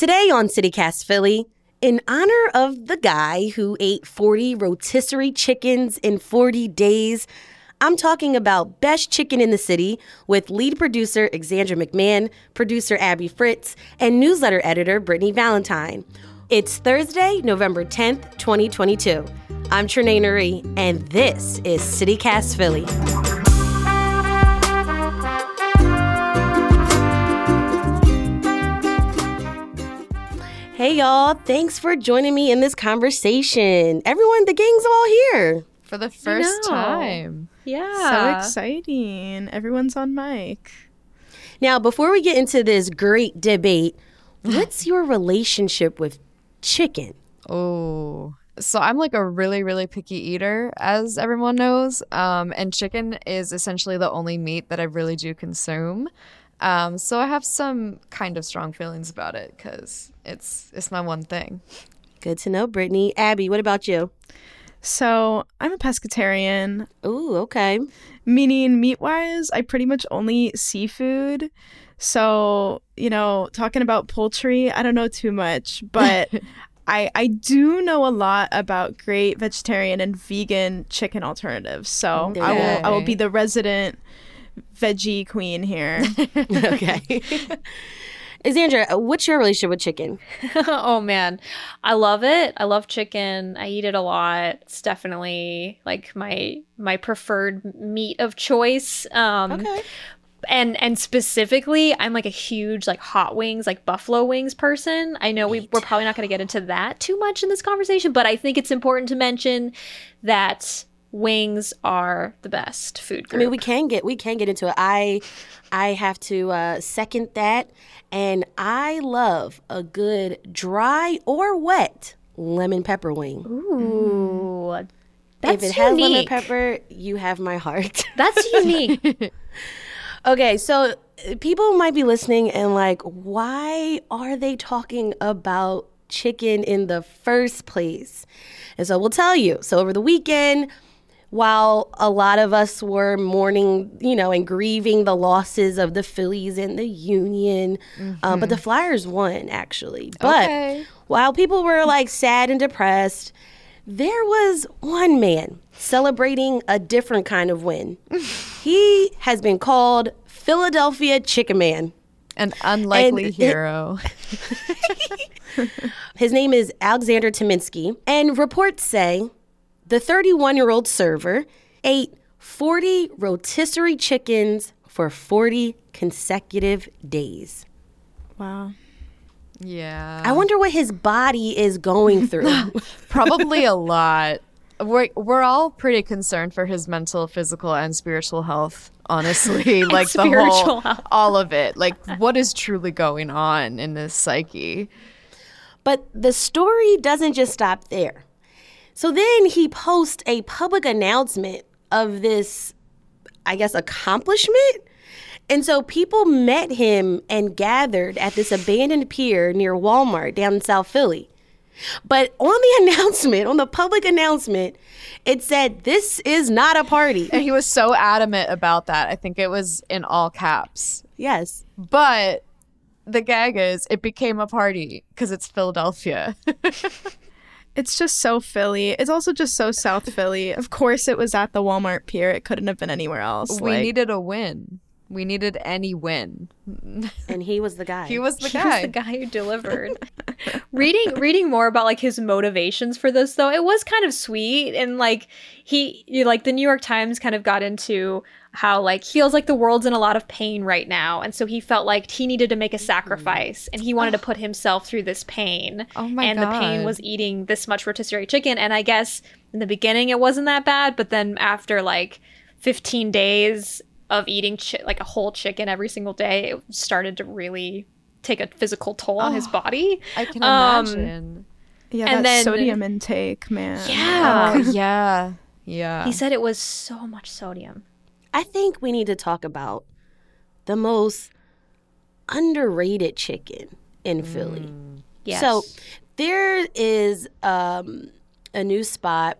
Today on CityCast Philly, in honor of the guy who ate 40 rotisserie chickens in 40 days, I'm talking about Best Chicken in the City with lead producer Alexandra McMahon, producer Abby Fritz, and newsletter editor Brittany Valentine. It's Thursday, November 10th, 2022. I'm Trenae Nuri, and this is CityCast Philly. Hey, y'all. Thanks for joining me in this conversation. Everyone, the gang's all here. For the first time. Yeah. So exciting. Everyone's on mic. Now, before we get into this great debate, what's your relationship with chicken? Oh. So I'm like a really, really picky eater, as everyone knows. Um, and chicken is essentially the only meat that I really do consume. Um, so I have some kind of strong feelings about it because it's it's my one thing. Good to know, Brittany. Abby, what about you? So I'm a pescatarian, Ooh, okay. meaning meat wise, I pretty much only eat seafood. So, you know, talking about poultry, I don't know too much, but I, I do know a lot about great vegetarian and vegan chicken alternatives. So I will I will be the resident veggie queen here. okay. Alexandra, what's your relationship with chicken? oh man, I love it. I love chicken. I eat it a lot. It's definitely like my my preferred meat of choice. Um Okay. and and specifically, I'm like a huge like hot wings, like buffalo wings person. I know we we're probably not going to get into that too much in this conversation, but I think it's important to mention that wings are the best food I mean, we can get we can get into it. I I have to uh, second that, and I love a good dry or wet lemon pepper wing. Ooh. That's if it has lemon pepper, you have my heart. That's unique. Okay, so uh, people might be listening and like, why are they talking about chicken in the first place? And so we'll tell you. So over the weekend, while a lot of us were mourning, you know, and grieving the losses of the Phillies and the Union, uh, but the Flyers won actually. But Okay. while people were like sad and depressed, there was one man celebrating a different kind of win. he has been called Philadelphia Chicken Man. An unlikely And it- hero. His name is Alexander Tominsky, and reports say the 31 year old server ate 40 rotisserie chickens for 40 consecutive days. wow. yeah. I wonder what his body is going through. Probably a lot. We're we're all pretty concerned for his mental, physical, and spiritual health. Honestly, like the spiritual whole, health. all of it. Like, what is truly going on in this psyche? But the story doesn't just stop there. So then he posts a public announcement of this, I guess, accomplishment. And so people met him and gathered at this abandoned pier near Walmart down in South Philly. But on the announcement, on the public announcement, it said, This is not a party. And he was so adamant about that. I think it was in all caps. yes. But the gag is, it became a party because it's Philadelphia. It's just so Philly. It's also just so South Philly. Of course, it was at the Walmart Pier. It couldn't have been anywhere else. we Like, needed a win. We needed any win. And he was the guy. He was the He was guy. the guy who delivered. reading reading more about like his motivations for this though, it was kind of sweet and like he you like the New York Times kind of got into how like he feels like the world's in a lot of pain right now and so he felt like he needed to make a sacrifice and he wanted to put himself through this pain. Oh my and the pain was eating this much rotisserie chicken and I guess in the beginning it wasn't that bad, but then after like 15 days of eating chi- like a whole chicken every single day, it started to really take a physical toll on his body. I can Um, imagine. yeah, and that then- sodium intake, man. Yeah. Oh, yeah. Yeah. He said it was so much sodium. I think we need to talk about the most underrated chicken in Philly. Mm. Yes. So there is um, a new spot.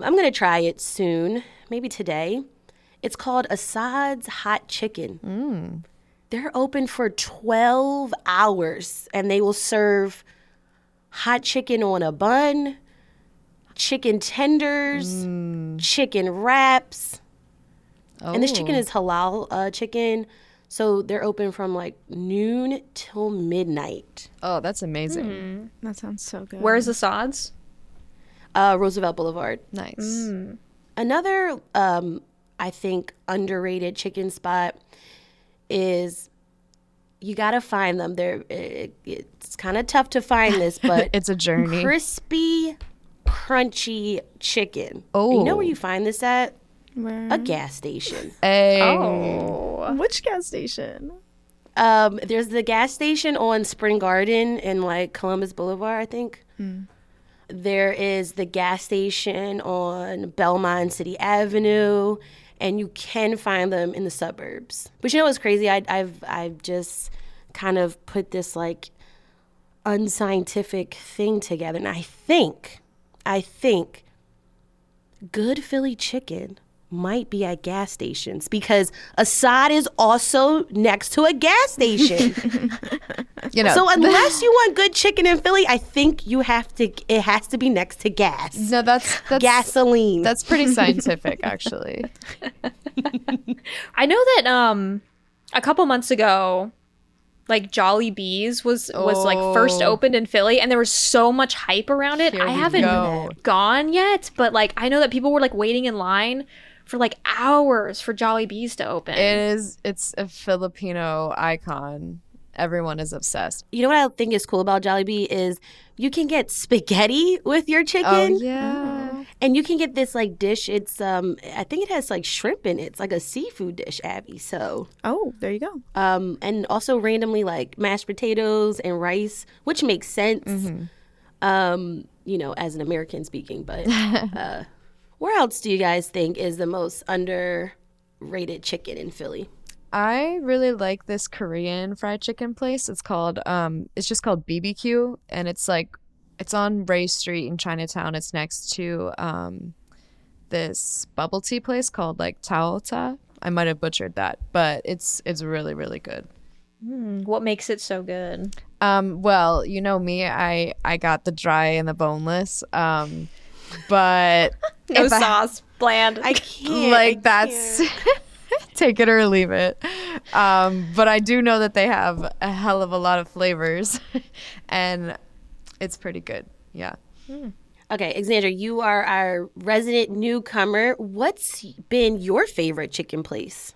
I'm going to try it soon, maybe today. It's called Asad's Hot Chicken. Mm. they're open for 12 hours and they will serve hot chicken on a bun, chicken tenders, mm. chicken wraps. And this chicken Oh. is halal uh, chicken. So they're open from like noon till midnight. Oh, that's amazing. Hmm. That sounds so good. Where's the sods? Uh, Roosevelt Boulevard. Nice. Another, um, I think, underrated chicken spot is you got to find them. They're it, it's kind of tough to find this, but It's a journey. crispy, crunchy chicken. And You know where Oh. you find this at? Where? A gas station. Hey. Oh. Which gas station? Um, there's the gas station on Spring Garden in like Columbus Boulevard, I think. There is the gas station on Belmont City Avenue, and you can find them in the suburbs. But you know what's crazy? I, I've I've just kind of put this like unscientific thing together, and I think, I think, good Philly chicken might be at gas stations because Asad is also next to a gas station. You know. so unless you want good chicken in Philly, I think you have to. It has to be next to gas, no, that's that's gasoline. that's pretty scientific, actually. I know that um a couple months ago like Jollibee's was was like first Oh. opened in Philly and there was so much hype around it. Here I haven't go. gone yet, but like I know that people were like waiting in line for like hours for Jollibee's to open. It is. It's a Filipino icon. Everyone is obsessed. you know what I think is cool about Jollibee is you can get spaghetti with your chicken. Oh chicken, yeah. and you can get this like dish. It's um, I think it has like shrimp in it. It's like a seafood dish, Abby. So Oh, there you go. um, and also randomly like mashed potatoes and rice, which makes sense. Mm-hmm. Um, you know, as an American speaking, but uh, where else do you guys think is the most underrated chicken in Philly? I really like this Korean fried chicken place. It's called um it's just called BBQ and it's like it's on Race Street in Chinatown. It's next to um this bubble tea place called like Taota. I might have butchered that, but it's it's really really good. Hmm, what makes it so good? Um well, you know me, I I got the dry and the boneless. Um but No if I- sauce, bland. I can't. like I that's can't. take it or leave it um but i do know that they have a hell of a lot of flavors and it's pretty good yeah Okay, Alexandra, you are our resident newcomer. What's been your favorite chicken place?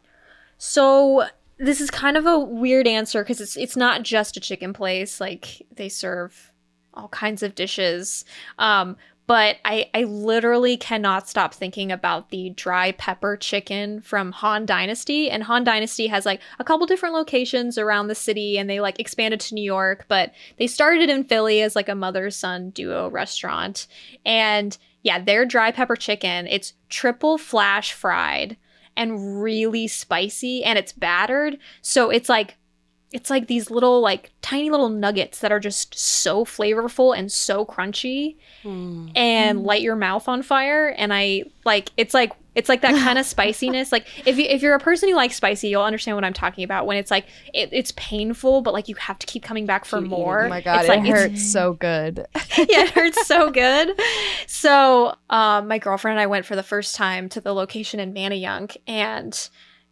So this is kind of a weird answer because it's it's not just a chicken place. Like they serve all kinds of dishes. Um, but I I literally cannot stop thinking about the dry pepper chicken from Han Dynasty. And Han Dynasty has like a couple different locations around the city, and they like expanded to New York. But they started in Philly as like a mother son duo restaurant. And yeah, their dry pepper chicken. It's triple flash fried and really spicy and it's battered. So it's like it's like these little like tiny little nuggets that are just so flavorful and so crunchy and light your mouth on fire. And I like it's like it's like that kind of spiciness. Like if you if you're a person who likes spicy you'll understand what I'm talking about when it's like it, it's painful but like you have to keep coming back for Keep more. Oh my god it's it like hurts so good. Yeah, it hurts so good. So, um, my girlfriend and I went for the first time to the location in Manayunk, and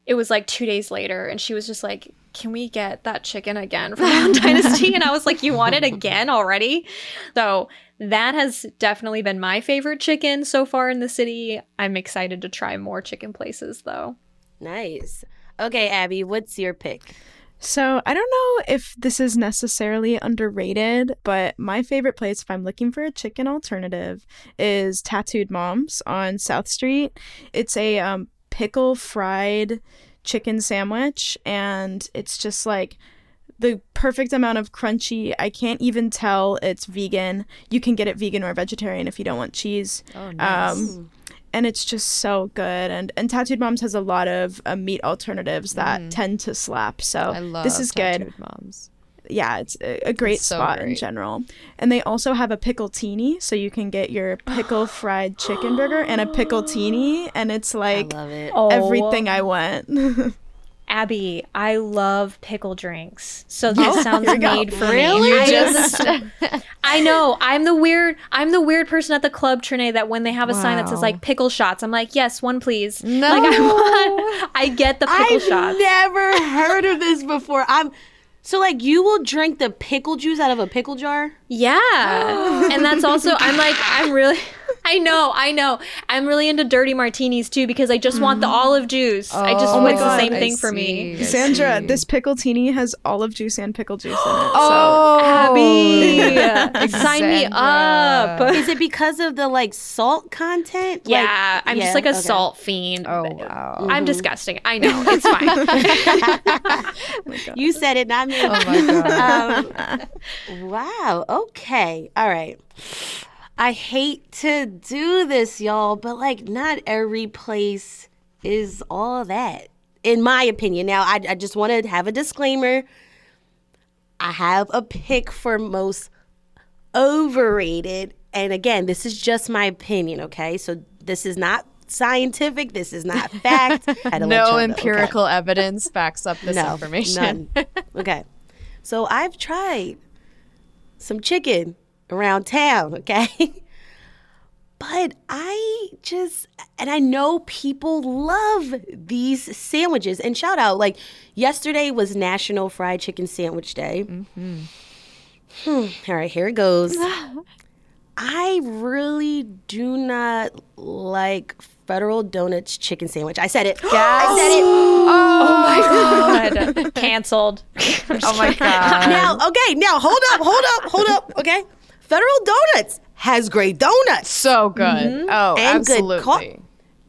it was like two days later, and she was just like, "Can we get that chicken again from Han Dynasty?" And I was like, "You want it again already?" So that has definitely been my favorite chicken so far in the city. I'm excited to try more chicken places, though. Nice. Okay, Abby, what's your pick? So I don't know if this is necessarily underrated, but my favorite place if I'm looking for a chicken alternative is Tattooed Moms on South Street. It's a um, pickle fried chicken sandwich, and it's just like the perfect amount of crunchy. I can't even tell it's vegan. You can get it vegan or vegetarian if you don't want cheese. oh Um, and it's just so good. And and Tattooed Moms has a lot of uh, meat alternatives that tend to slap. So i love this is good. Moms Yeah, it's a, a great It's so spot in general. And they also have a pickle teeny, so you can get your pickle fried chicken burger and a pickle teeny, and it's I like love it. everything I want. Abby, I love pickle drinks. So this oh, sounds here go. made for Really? me. You I just I know. I'm the weird I'm the weird person at the club Trenae that when they have a sign that says like pickle shots, I'm like, "Yes, one please." No. Like I want I get the pickle shot. I've shots. never heard of this before. I'm so like you will drink the pickle juice out of a pickle jar. Yeah. and that's also I'm like I'm really I know, I know. I'm really into dirty martinis too because I just want the olive juice. I just Oh want my it's the God. same I thing for me. see, I Xandra, see. this pickle teeny has olive juice and pickle juice in it. Oh, Abby, sign me up. Is it because of the like salt content? Like- Yeah, I'm yeah, just like a okay. salt fiend. Oh wow. I'm disgusting. I know. It's fine. You said it, not me. Oh my god. Um, wow. Okay. All right. I hate to do this, y'all, but like, not every place is all that, in my opinion. Now, I, I just want to have a disclaimer. I have a pick for most overrated. And again, this is just my opinion, okay? So this is not scientific. This is not fact. I had to no know, okay? empirical evidence backs up this no, information. None. okay. So I've tried some chicken around town, okay? But I just, and I know people love these sandwiches. And shout out, like yesterday was National Fried Chicken Sandwich Day. Hmm. All right, here it goes. I really do not like Federal Donuts chicken sandwich. I said it. I said it. oh my god. Canceled. oh my god. Now, okay, now hold up, hold up, hold up, okay? Federal Donuts has great donuts so good. Oh, And good absolutely. co-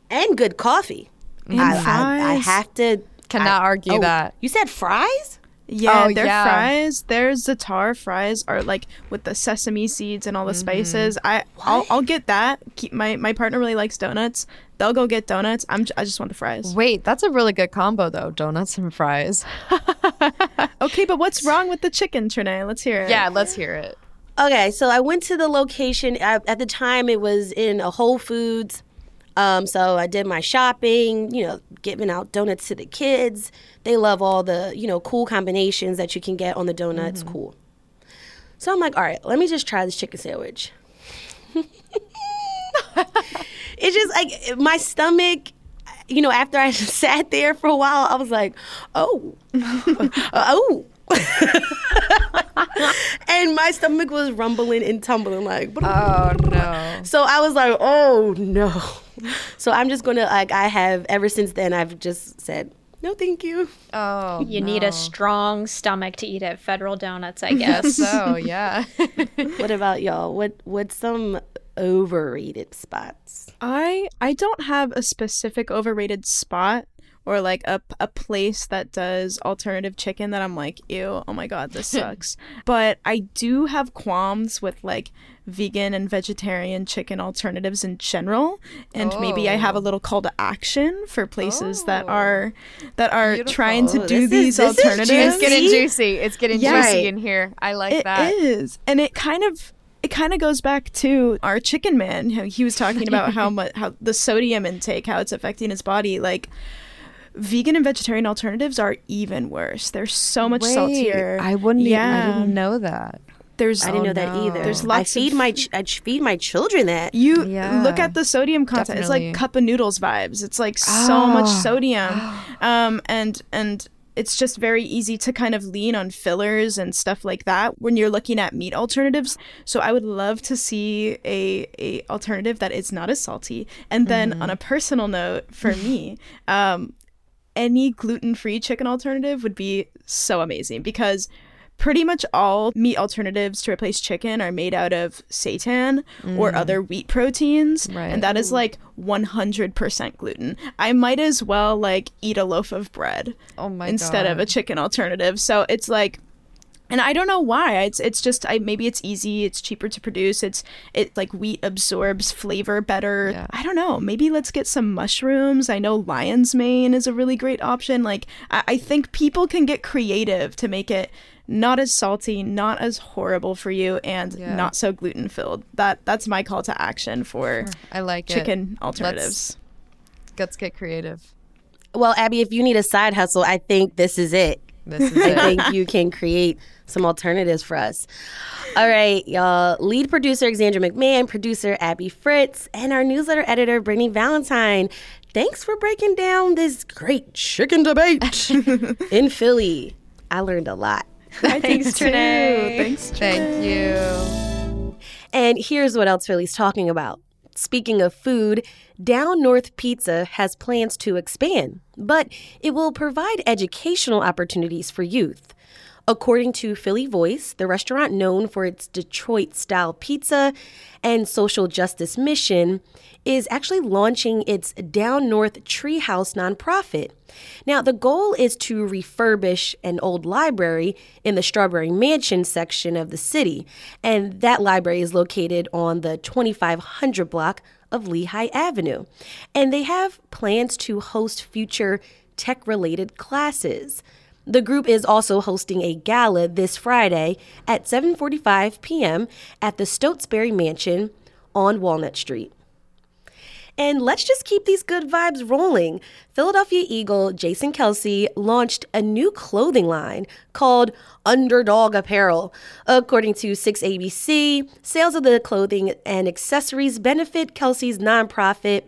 and good coffee. I, I, I have to. Cannot I- argue oh, that. You said fries? Yeah, Oh, their yeah. fries, their za'atar fries are like with the sesame seeds and all the Mm-hmm. spices. I I'll, I'll get that. Keep my my partner really likes donuts. They'll go get donuts. I'm j- I just want the fries. Wait, that's a really good combo though. Donuts and fries. Okay, but what's wrong with the chicken, Trenae? Let's hear it. yeah, let's hear it. Okay, so I went to the location. At, at the time, it was in a Whole Foods. Um, so I did my shopping, you know, giving out donuts to the kids. They love all the, you know, cool combinations that you can get on the donuts. Cool. So I'm like, all right, let me just try this chicken sandwich. it's just like my stomach, you know, after I sat there for a while, I was like, oh, oh. and my stomach was rumbling and tumbling like Oh no. so I was like, oh no. So I'm just gonna like I have ever since then I've just said, no thank you. Oh. You need a strong stomach to eat at Federal Donuts, I guess. So yeah. What about y'all? What what's some overrated spots? I I don't have a specific overrated spot or like a, a place that does alternative chicken that I'm like, ew, oh my god, this sucks. but I do have qualms with like vegan and vegetarian chicken alternatives in general. And maybe I have a Oh. little call to action for places that Oh. are that are Beautiful. trying to Oh, do this is- these this is alternatives. it's getting juicy. It's getting Yeah. juicy Right. in here. I like It that. is, and it kind of it kind of goes back to our chicken man. He was talking about how much how the sodium intake, how it's affecting his body. Like vegan and vegetarian alternatives are even worse. They're so much Wait, saltier. I wouldn't. Yeah. I didn't know that. There's I didn't Oh, know that no. either. There's lots. I lots feed of- my ch- I feed my children that. You Yeah. look at the sodium content. It's like cup of noodles vibes. It's like so much Ah. sodium, um, and and it's just very easy to kind of lean on fillers and stuff like that when you're looking at meat alternatives. So I would love to see a a alternative that is not as salty. And then on a personal note, for me, um, any gluten free chicken alternative would be so amazing because pretty much all meat alternatives to replace chicken are made out of seitan or mm. other wheat proteins Right. and that is like 100% gluten. I might as well like eat a loaf of bread Oh instead of a chicken alternative. So it's like and I don't know why. It's it's just I maybe it's easy. It's cheaper to produce. It's it like wheat absorbs flavor better. Yeah. I don't know. Maybe let's get some mushrooms. I know lion's mane is a really great option. Like I, I think people can get creative to make it not as salty, not as horrible for you, and Yeah. not so gluten filled. That that's my call to action for I like it. chicken alternatives. Let's get creative. Well, Abby, if you need a side hustle, I think this is it. This is I think you can create some alternatives for us. All right, y'all. Lead producer Xandra McMahon, producer Abby Fritz, and our newsletter editor Brittany Valentine. Thanks for breaking down this great chicken debate in Philly. I learned a lot. Thanks, too. Trenae. Thanks, Thank you. And here's what else Philly's talking about. Speaking of food, Down North Pizza has plans to expand, but it will provide educational opportunities for youth. According to Philly Voice, the restaurant known for its Detroit style pizza and social justice mission is actually launching its Down North Treehouse nonprofit. Now, the goal is to refurbish an old library in the Strawberry Mansion section of the city, and that library is located on the 2500 block of Lehigh Avenue. And they have plans to host future tech related classes. The group is also hosting a gala this Friday at 7:45 p.m. at the Stotesbury Mansion on Walnut Street. And let's just keep these good vibes rolling. Philadelphia Eagle Jason Kelce launched a new clothing line called Underdog Apparel. According to 6ABC, sales of the clothing and accessories benefit Kelce's nonprofit,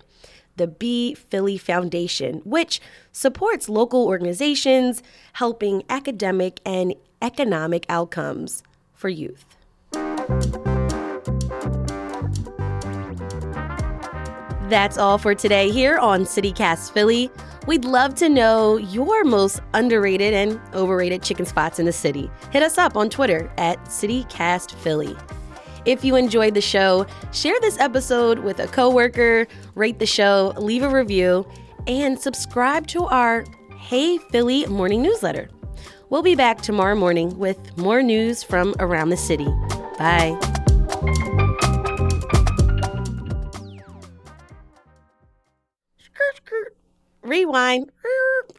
the Be Philly Foundation, which supports local organizations helping academic and economic outcomes for youth. That's all for today here on CityCast Philly. We'd love to know your most underrated and overrated chicken spots in the city. Hit us up on Twitter at CityCast Philly. If you enjoyed the show, share this episode with a coworker, rate the show, leave a review, and subscribe to our Hey Philly morning newsletter. We'll be back tomorrow morning with more news from around the city. Bye. Rewind.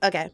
Okay.